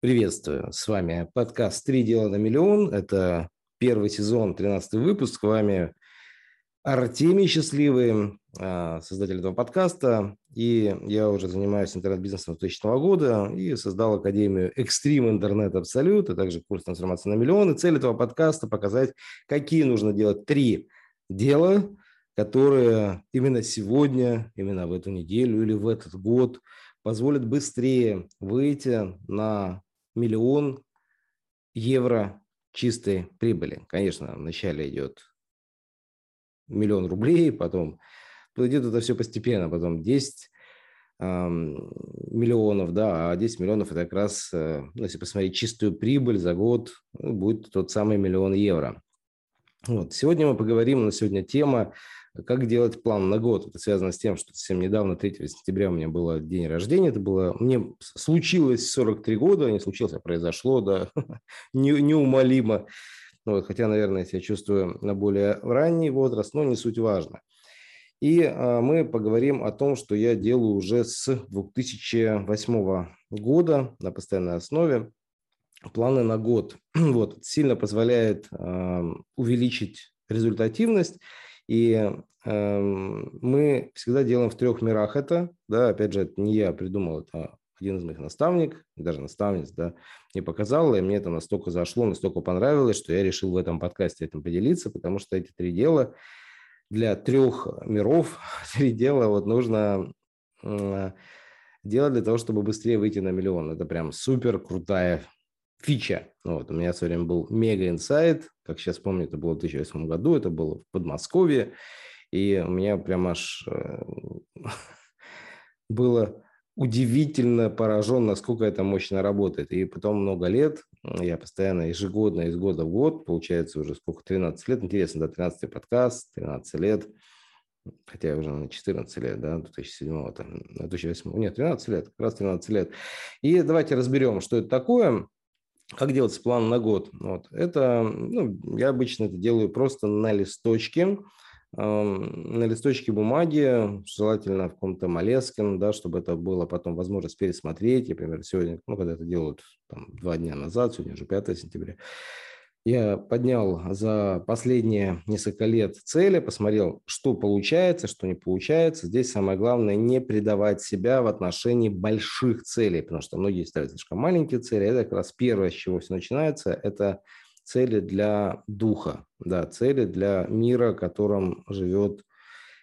Приветствую, с вами подкаст «Три дела на миллион». Это первый сезон, 13 выпуск. С вами Артемий Счастливый, а, создатель этого подкаста. И я уже занимаюсь интернет-бизнесом с 2000 года и создал Академию Экстрим Интернет Абсолют, а также курс трансформации на миллион. И цель этого подкаста – показать, какие нужно делать три дела, которые именно сегодня, именно в эту неделю или в этот год позволят быстрее выйти на миллион евро чистой прибыли. Конечно, вначале идет миллион рублей, потом идет это все постепенно, потом 10 миллионов, да, а 10 миллионов это как раз, э, ну, если посмотреть чистую прибыль за год, ну, будет тот самый миллион евро. Вот. Сегодня мы поговорим, на сегодня тема как делать план на год? Это связано с тем, что совсем недавно, 3 сентября, у меня был день рождения. Это было... Мне случилось 43 года, не случилось, а произошло, да, не, неумолимо. Ну вот, хотя, наверное, я чувствую на более ранний возраст, но не суть важно. И а, мы поговорим о том, что я делаю уже с 2008 года на постоянной основе. Планы на год. Вот, сильно позволяет а, увеличить результативность и э, мы всегда делаем в трех мирах это. Да, опять же, это не я придумал, это один из моих наставник, даже наставниц, да, мне показал, и мне это настолько зашло, настолько понравилось, что я решил в этом подкасте этим поделиться, потому что эти три дела для трех миров, три дела вот нужно э, делать для того, чтобы быстрее выйти на миллион. Это прям супер крутая фича. Вот, у меня в свое время был мега инсайт, как сейчас помню, это было в 2008 году, это было в Подмосковье, и у меня прям аж э, было удивительно поражен, насколько это мощно работает. И потом много лет, я постоянно ежегодно, из года в год, получается уже сколько, 13 лет, интересно, да, 13 подкаст, 13 лет, хотя уже на 14 лет, да, 2007 там, 2008, нет, 13 лет, как раз 13 лет. И давайте разберем, что это такое, как делать план на год? Вот. Это, ну, я обычно это делаю просто на листочке, на листочке бумаги, желательно в каком-то Малескин, да, чтобы это было потом возможность пересмотреть. Например, сегодня, ну, когда это делают там, два дня назад, сегодня уже 5 сентября, я поднял за последние несколько лет цели, посмотрел, что получается, что не получается. Здесь самое главное не предавать себя в отношении больших целей, потому что многие ставят слишком маленькие цели. Это как раз первое, с чего все начинается, это цели для духа, да, цели для мира, в котором живет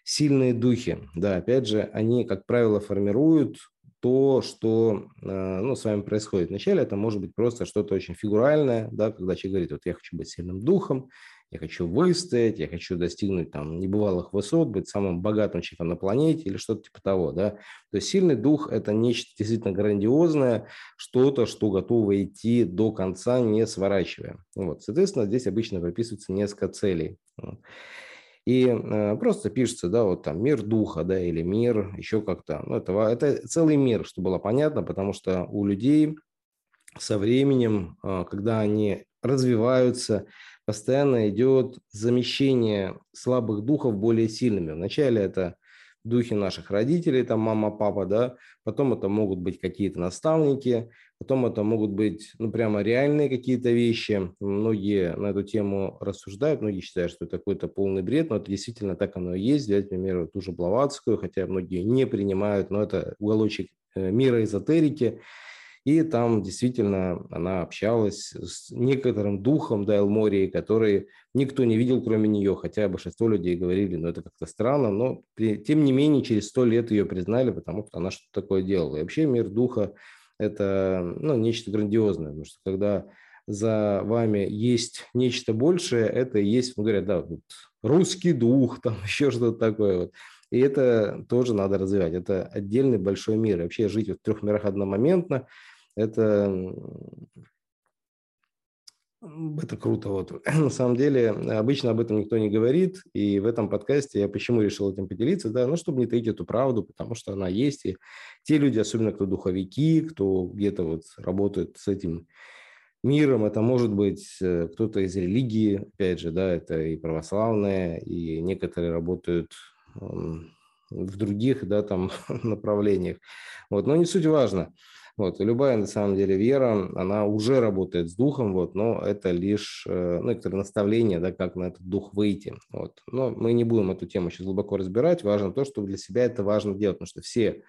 сильные духи. Да, опять же, они, как правило, формируют то, что э, ну, с вами происходит. Вначале это может быть просто что-то очень фигуральное, да, когда человек говорит, вот я хочу быть сильным духом, я хочу выстоять, я хочу достигнуть там небывалых высот, быть самым богатым человеком на планете или что-то типа того, да. То есть сильный дух – это нечто действительно грандиозное, что-то, что готово идти до конца, не сворачивая. Вот, соответственно, здесь обычно прописывается несколько целей. И э, просто пишется, да, вот там мир духа, да, или мир еще как-то. Ну, это, это целый мир, чтобы было понятно, потому что у людей со временем, э, когда они развиваются, постоянно идет замещение слабых духов более сильными. Вначале это духе наших родителей, там мама, папа, да, потом это могут быть какие-то наставники, потом это могут быть, ну, прямо реальные какие-то вещи. Многие на эту тему рассуждают, многие считают, что это какой-то полный бред, но это действительно так оно и есть. Взять, например, ту же Блаватскую, хотя многие не принимают, но это уголочек э, мира эзотерики, и там действительно она общалась с некоторым духом Дайл Мории, который никто не видел, кроме нее, хотя большинство людей говорили, ну это как-то странно, но тем не менее через сто лет ее признали, потому что она что-то такое делала. И вообще мир духа – это ну, нечто грандиозное, потому что когда за вами есть нечто большее, это и есть, ну, говорят, да, вот, русский дух, там еще что-то такое. Вот. И это тоже надо развивать. Это отдельный большой мир. И вообще жить в трех мирах одномоментно – это, это круто. Вот. На самом деле, обычно об этом никто не говорит, и в этом подкасте я почему решил этим поделиться, да, ну, чтобы не таить эту правду, потому что она есть, и те люди, особенно кто духовики, кто где-то вот работают с этим миром, это может быть э, кто-то из религии, опять же, да, это и православные, и некоторые работают в других, да, там направлениях. Вот, но не суть важно. Вот. И любая, на самом деле, вера, она уже работает с духом, вот, но это лишь э, ну, некоторые наставления, да, как на этот дух выйти. Вот. Но мы не будем эту тему сейчас глубоко разбирать. Важно то, что для себя это важно делать, потому что все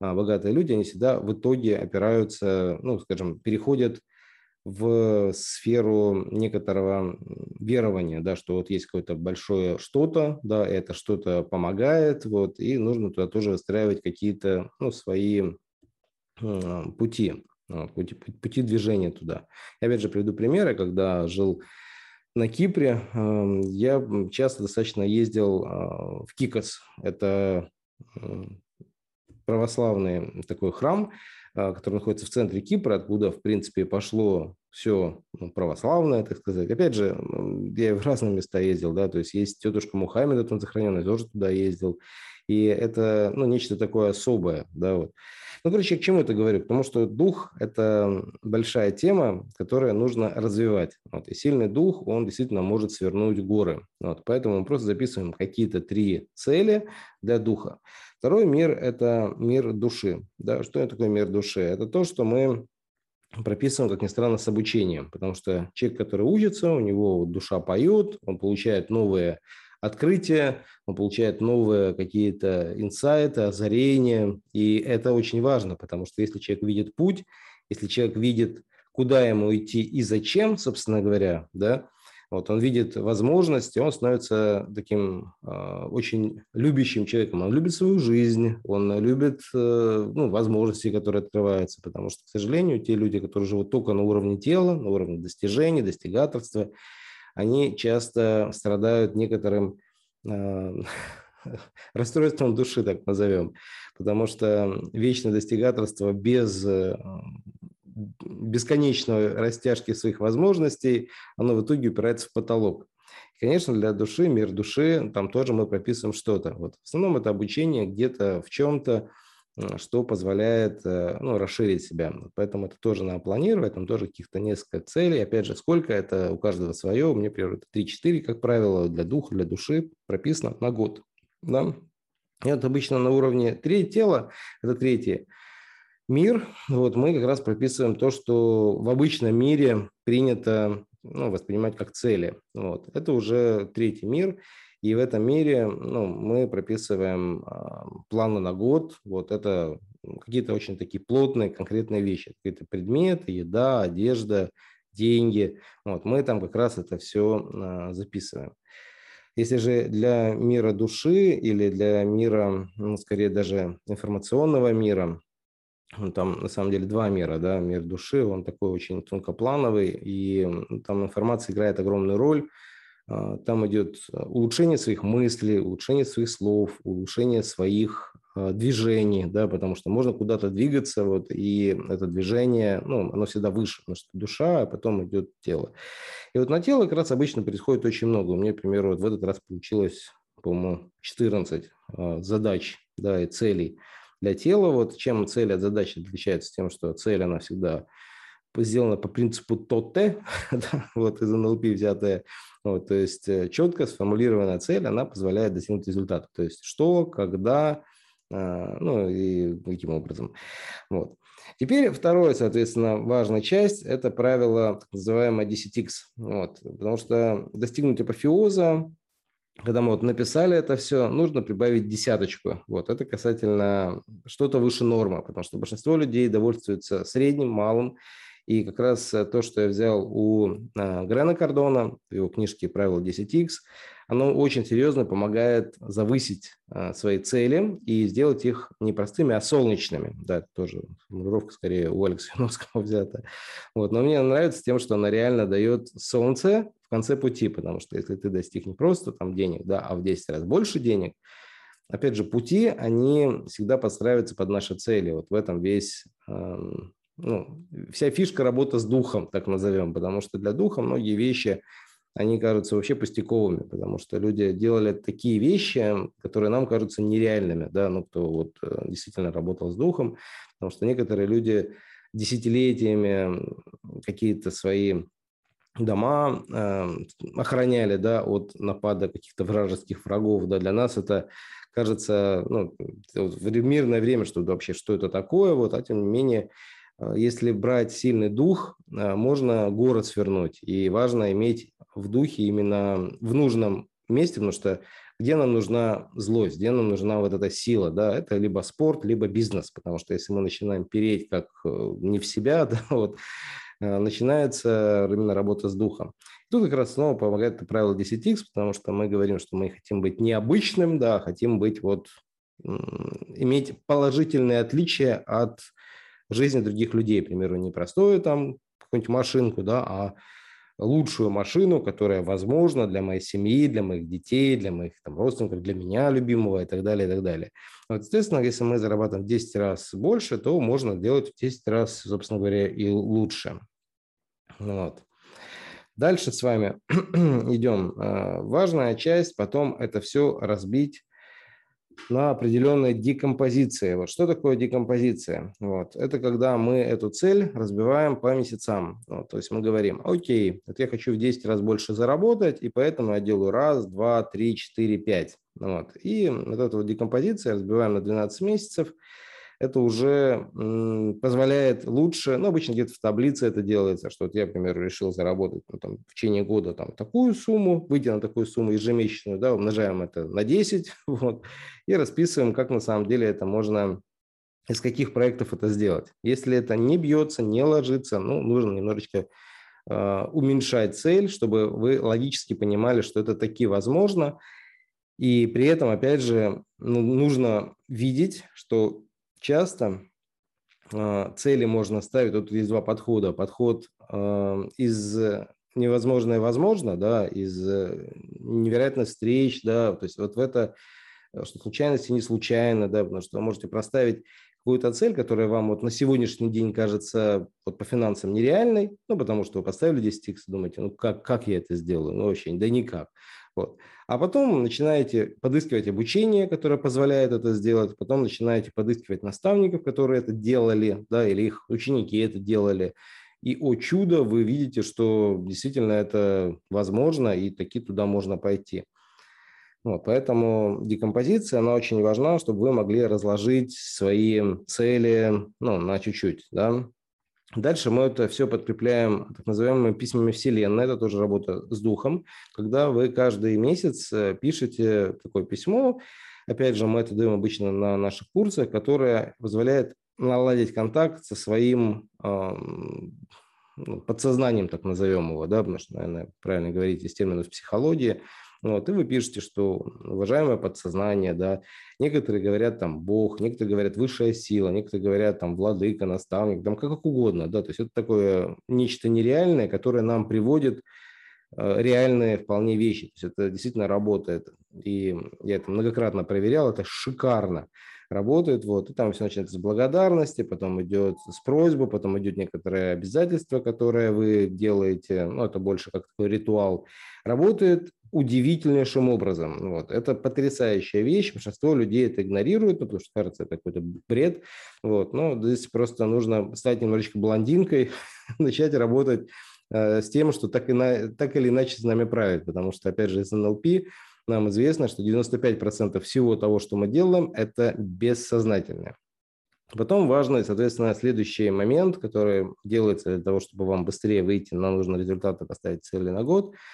а, богатые люди, они всегда в итоге опираются, ну, скажем, переходят в сферу некоторого верования, да, что вот есть какое-то большое что-то, да, это что-то помогает, вот, и нужно туда тоже выстраивать какие-то, ну, свои пути, пути, пути движения туда. Я опять же приведу примеры, когда жил на Кипре, я часто достаточно ездил а, в Кикос, это православный такой храм, который находится в центре Кипра, откуда, в принципе, пошло все ну, православное, так сказать. Опять же, я в разные места ездил, да, то есть есть тетушка Мухаммед, он захороненный, тоже туда ездил. И это, ну, нечто такое особое, да, вот. Ну, короче, к чему это говорю? Потому что дух – это большая тема, которую нужно развивать. Вот. И сильный дух, он действительно может свернуть горы. Вот. Поэтому мы просто записываем какие-то три цели для духа. Второй мир – это мир души. Да, что это такое мир души? Это то, что мы прописываем, как ни странно, с обучением. Потому что человек, который учится, у него душа поет, он получает новые открытия, он получает новые какие-то инсайты, озарения. И это очень важно, потому что если человек видит путь, если человек видит, куда ему идти и зачем, собственно говоря, да, вот, он видит возможности, он становится таким э, очень любящим человеком. Он любит свою жизнь, он любит э, ну, возможности, которые открываются, потому что, к сожалению, те люди, которые живут только на уровне тела, на уровне достижений, достигаторства, они часто страдают некоторым э, расстройством души, так назовем, потому что вечное достигаторство без э, бесконечной растяжки своих возможностей, оно в итоге упирается в потолок. Конечно, для души, мир души, там тоже мы прописываем что-то. Вот в основном это обучение где-то в чем-то, что позволяет э, ну, расширить себя. Поэтому это тоже надо планировать, там тоже каких-то несколько целей. Опять же, сколько это у каждого свое. У меня, например, 3-4, как правило, для духа, для души прописано на год. Да? И вот обычно на уровне третьего тела, это третье, мир, вот мы как раз прописываем то, что в обычном мире принято ну, воспринимать как цели. Вот. Это уже третий мир, и в этом мире ну, мы прописываем планы на год. Вот это какие-то очень такие плотные, конкретные вещи. Какие-то предметы, еда, одежда, деньги. Вот мы там как раз это все а, записываем. Если же для мира души или для мира, ну, скорее даже информационного мира, там на самом деле два мира, да, мир души, он такой очень тонкоплановый, и там информация играет огромную роль. А, там идет улучшение своих мыслей, улучшение своих слов, улучшение своих а, движений, да, потому что можно куда-то двигаться, вот, и это движение, ну, оно всегда выше, потому что душа, а потом идет тело. И вот на тело как раз обычно происходит очень много. У меня, к примеру, вот в этот раз получилось, по-моему, 14 а, задач, да, и целей – для тела. Вот чем цель от задачи отличается тем, что цель, она всегда сделана по принципу ТОТЕ, да, вот из НЛП взятая, вот, то есть э, четко сформулированная цель, она позволяет достигнуть результата, то есть что, когда, э, ну и каким образом. Вот. Теперь второе, соответственно, важная часть – это правило так называемое 10x. Вот, потому что достигнуть апофеоза когда мы вот написали это все, нужно прибавить десяточку. Вот это касательно что-то выше нормы, потому что большинство людей довольствуются средним, малым. И как раз э, то, что я взял у а, Грена Кардона его книжке «Правило 10X», оно очень серьезно помогает завысить а, свои цели и сделать их не простыми, а солнечными. Да, тоже формулировка скорее у Алекса Яновского взята. Вот. Но мне нравится тем, что она реально дает солнце в конце пути, потому что если ты достиг не просто там денег, да, а в 10 раз больше денег, опять же, пути, они всегда подстраиваются под наши цели. Вот в этом весь эм, ну, вся фишка работа с духом, так назовем, потому что для духа многие вещи, они кажутся вообще пустяковыми, потому что люди делали такие вещи, которые нам кажутся нереальными, да, ну, кто вот э, действительно работал с духом, потому что некоторые люди десятилетиями какие-то свои дома э, охраняли, да, от напада каких-то вражеских врагов, да, для нас это кажется, ну, в мирное время, что вообще, что это такое, вот, а тем не менее, если брать сильный дух, э, можно город свернуть. И важно иметь в духе именно в нужном месте, потому что где нам нужна злость, где нам нужна вот эта сила, да, это либо спорт, либо бизнес, потому что если мы начинаем переть как не в себя, да, вот, начинается именно работа с духом. Тут как раз снова помогает это правило 10x, потому что мы говорим, что мы хотим быть необычным, да, хотим быть вот, иметь положительные отличия от жизни других людей. К примеру, не простую там какую-нибудь машинку, да, а лучшую машину, которая возможна для моей семьи, для моих детей, для моих там, родственников, для меня любимого и так далее, и так далее. Вот, естественно, если мы зарабатываем в 10 раз больше, то можно делать в 10 раз, собственно говоря, и лучше. Вот. Дальше с вами идем. А, важная часть потом это все разбить на определенные декомпозиции. Вот что такое декомпозиция? Вот. Это когда мы эту цель разбиваем по месяцам. Вот. То есть мы говорим, окей, вот я хочу в 10 раз больше заработать, и поэтому я делаю раз, два, три, четыре, пять. Вот. И вот эту вот декомпозицию разбиваем на 12 месяцев – это уже позволяет лучше, ну, обычно где-то в таблице это делается, что вот я, например, решил заработать ну, там, в течение года там, такую сумму, выйти на такую сумму ежемесячную, да, умножаем это на 10, вот, и расписываем, как на самом деле это можно из каких проектов это сделать. Если это не бьется, не ложится, ну, нужно немножечко э, уменьшать цель, чтобы вы логически понимали, что это таки возможно. И при этом, опять же, ну, нужно видеть, что часто а, цели можно ставить, тут есть два подхода. Подход а, из невозможное возможно, да, из э, невероятных встреч, да, то есть вот в это, э, что случайности не случайно, да, потому что вы можете проставить какую-то цель, которая вам вот на сегодняшний день кажется вот по финансам нереальной, ну, потому что вы поставили 10 x думаете, ну, как, как я это сделаю? Ну, вообще, да никак. Вот. А потом начинаете подыскивать обучение, которое позволяет это сделать, потом начинаете подыскивать наставников, которые это делали, да, или их ученики это делали. И, о чудо, вы видите, что действительно это возможно, и таки туда можно пойти. Вот, поэтому декомпозиция, она очень важна, чтобы вы могли разложить свои цели ну, на чуть-чуть. Да? Дальше мы это все подкрепляем так называемыми письмами Вселенной. Это тоже работа с духом. Когда вы каждый месяц э, пишете такое письмо, опять же, мы это даем обычно на наших курсах, которое позволяет наладить контакт со своим э, подсознанием, так назовем его, да, потому что, наверное, правильно говорить из терминов психологии – вот, и вы пишете, что уважаемое подсознание, да, некоторые говорят там Бог, некоторые говорят высшая сила, некоторые говорят там владыка, наставник, там как угодно, да, то есть это такое нечто нереальное, которое нам приводит э, реальные вполне вещи. То есть это действительно работает. И я это многократно проверял, это шикарно работает. Вот. И там все начинается с благодарности, потом идет с просьбы, потом идет некоторые обязательства, которые вы делаете. Ну, это больше как такой ритуал. Работает удивительнейшим образом. Вот. Это потрясающая вещь. Большинство людей это игнорируют, ну, потому что кажется, это какой-то бред. Вот. Но здесь просто нужно стать немножечко блондинкой, начать работать э, с тем, что так, и на, так или иначе с нами правит. Потому что, опять же, из НЛП нам известно, что 95% всего того, что мы делаем, это бессознательное. Потом важный, соответственно, следующий момент, который делается для того, чтобы вам быстрее выйти на нужные результаты, поставить цели на год –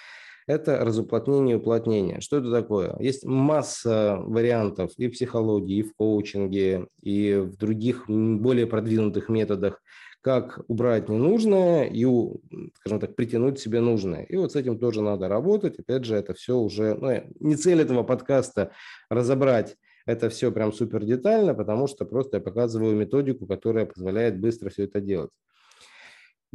это разуплотнение и уплотнение. Что это такое? Есть масса вариантов и в психологии, и в коучинге, и в других более продвинутых методах, как убрать ненужное и, скажем так, притянуть себе нужное. И вот с этим тоже надо работать. Опять же, это все уже, ну, не цель этого подкаста разобрать это все прям супер детально, потому что просто я показываю методику, которая позволяет быстро все это делать.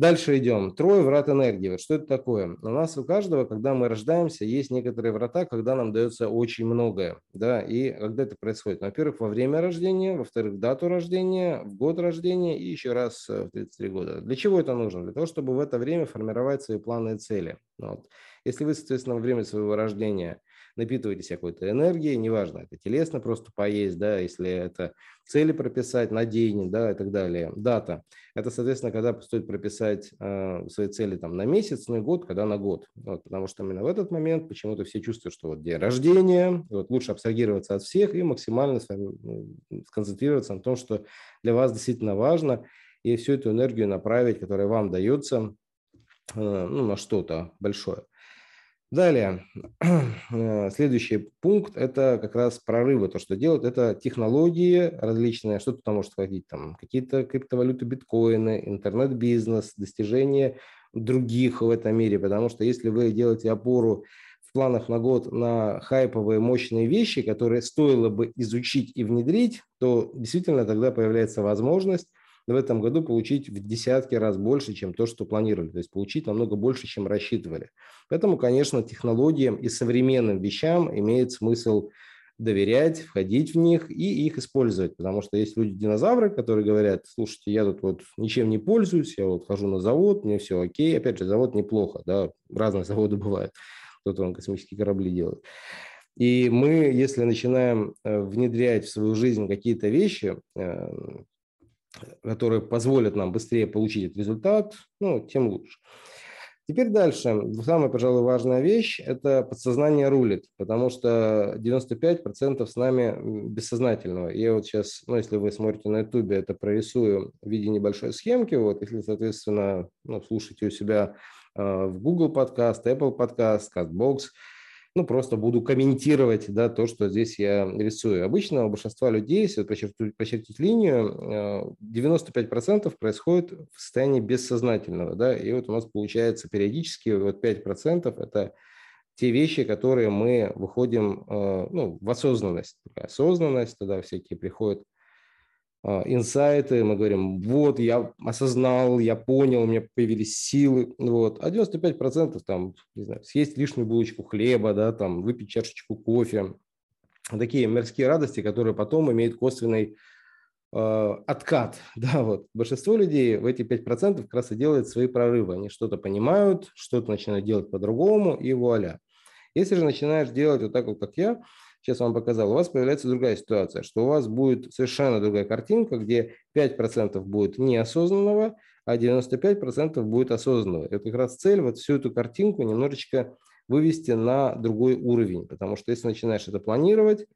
Дальше идем. Трое врат энергии. Вот что это такое? У нас у каждого, когда мы рождаемся, есть некоторые врата, когда нам дается очень многое. Да? И когда это происходит? Во-первых, во время рождения, во-вторых, дату рождения, в год рождения и еще раз э, в 33 года. Для чего это нужно? Для того, чтобы в это время формировать свои планы и цели. Вот. Если вы, соответственно, во время своего рождения напитываетесь какой-то энергией, неважно, это телесно просто поесть, да, если это цели прописать на день, да, и так далее. Дата. Это, соответственно, когда стоит прописать э, свои цели там на месяц, на год, когда на год. Вот, потому что именно в этот момент почему-то все чувствуют, что вот день рождения, вот лучше абстрагироваться от всех и максимально сконцентрироваться на том, что для вас действительно важно. и всю эту энергию направить, которая вам дается, ну, на что-то большое. Далее, э, следующий пункт – это как раз прорывы. То, что делают, это технологии различные, что туда может входить, там какие-то криптовалюты, биткоины, интернет-бизнес, достижения других в этом мире. Потому что если вы делаете опору в планах на год на хайповые мощные вещи, которые стоило бы изучить и внедрить, то действительно тогда появляется возможность в этом году получить в десятки раз больше, чем то, что планировали. То есть получить намного больше, чем рассчитывали. Поэтому, конечно, технологиям и современным вещам имеет смысл доверять, входить в них и их использовать. Потому что есть люди-динозавры, которые говорят, слушайте, я тут вот ничем не пользуюсь, я вот хожу на завод, мне все окей. Опять же, завод неплохо, да, разные заводы бывают. Кто-то он космические корабли делает. И мы, если начинаем э, внедрять в свою жизнь какие-то вещи, э, которые позволят нам быстрее получить этот результат, ну, тем лучше. Теперь дальше. Самая, пожалуй, важная вещь – это подсознание рулит, потому что 95% с нами бессознательного. Я вот сейчас, ну, если вы смотрите на YouTube, это прорисую в виде небольшой схемки. Вот, если, соответственно, ну, слушаете у себя э, в Google подкаст, Apple подкаст, CastBox – ну, просто буду комментировать, да, то, что здесь я рисую. Обычно у большинства людей, если прочертить, прочертить линию, 95% э, происходит в состоянии бессознательного, да, и вот у нас получается периодически вот 5% это те вещи, которые мы выходим э, ну, в осознанность. Осознанность, тогда всякие приходят инсайты, мы говорим, вот, я осознал, я понял, у меня появились силы, вот, а 95% там, не знаю, съесть лишнюю булочку хлеба, да, там, выпить чашечку кофе, такие мирские радости, которые потом имеют косвенный э, откат, да, вот. Большинство людей в эти 5% как раз и делают свои прорывы, они что-то понимают, что-то начинают делать по-другому, и вуаля. Если же начинаешь делать вот так вот, как я, сейчас вам показал, у вас появляется другая ситуация, что у вас будет совершенно другая картинка, где 5% будет неосознанного, а 95% будет осознанного. Это как раз цель вот всю эту картинку немножечко вывести на другой уровень, потому что если начинаешь это планировать,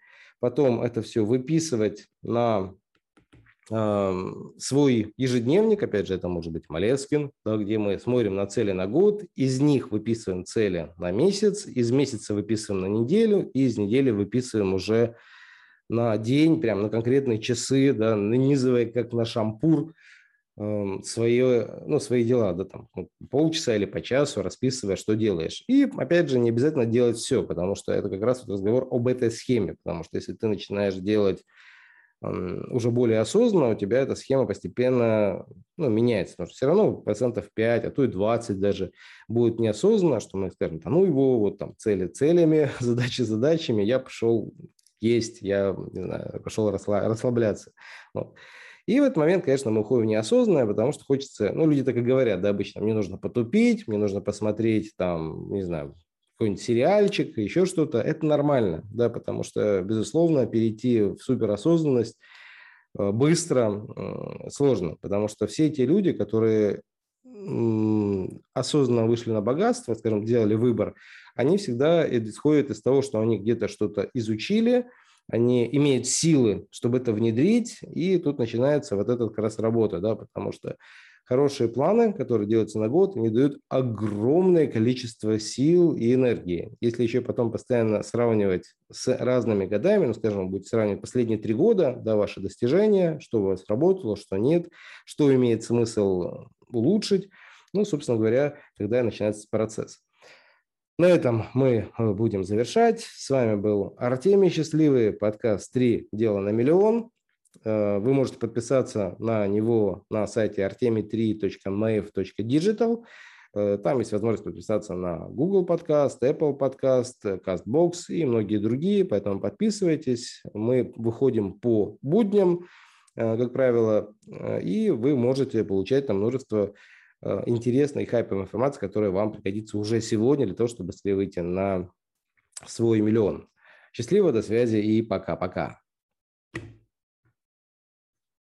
потом это все выписывать на свой ежедневник, опять же, это может быть Малескин, да, где мы смотрим на цели на год, из них выписываем цели на месяц, из месяца выписываем на неделю, и из недели выписываем уже на день, прям на конкретные часы, да, нанизывая как на шампур э, свои, ну, свои дела, да, там, ну, полчаса или по часу, расписывая, что делаешь. И, опять же, не обязательно делать все, потому что это как раз вот разговор об этой схеме, потому что если ты начинаешь делать уже более осознанно, у тебя эта схема постепенно ну, меняется. Потому что все равно процентов 5, а то и 20 даже будет неосознанно, что мы скажем, да ну его, вот там цели целями, задачи задачами, я пошел есть, я не знаю, пошел расслабляться. Вот. И в этот момент, конечно, мы уходим в неосознанное, потому что хочется, ну, люди так и говорят, да, обычно, мне нужно потупить, мне нужно посмотреть там, не знаю, какой-нибудь сериальчик, еще что-то, это нормально, да, потому что, безусловно, перейти в суперосознанность э, быстро сложно, потому что все эти люди, которые осознанно вышли на богатство, скажем, делали выбор, они всегда исходят из того, что они где-то что-то изучили, они имеют силы, чтобы это внедрить, и тут начинается вот эта как раз работа, да, потому что хорошие планы, которые делаются на год, они дают огромное количество сил и энергии. Если еще потом постоянно сравнивать с разными годами, ну, скажем, будете сравнивать последние три года, да, ваши достижения, что у вас работало, что нет, что имеет смысл улучшить, ну, собственно говоря, тогда начинается процесс. На этом мы э, будем завершать. С вами был Артемий Счастливый, подкаст «Три дела на миллион». Э, вы можете подписаться на него на сайте artemi3.maev.digital. Э, там есть возможность подписаться на Google подкаст, Apple подкаст, CastBox и многие другие, поэтому подписывайтесь. Мы выходим по будням, э, как правило, и вы можете получать там множество интересной хайповой информации, которая вам пригодится уже сегодня для того, чтобы быстрее выйти на свой миллион. Счастливо, до связи и пока-пока.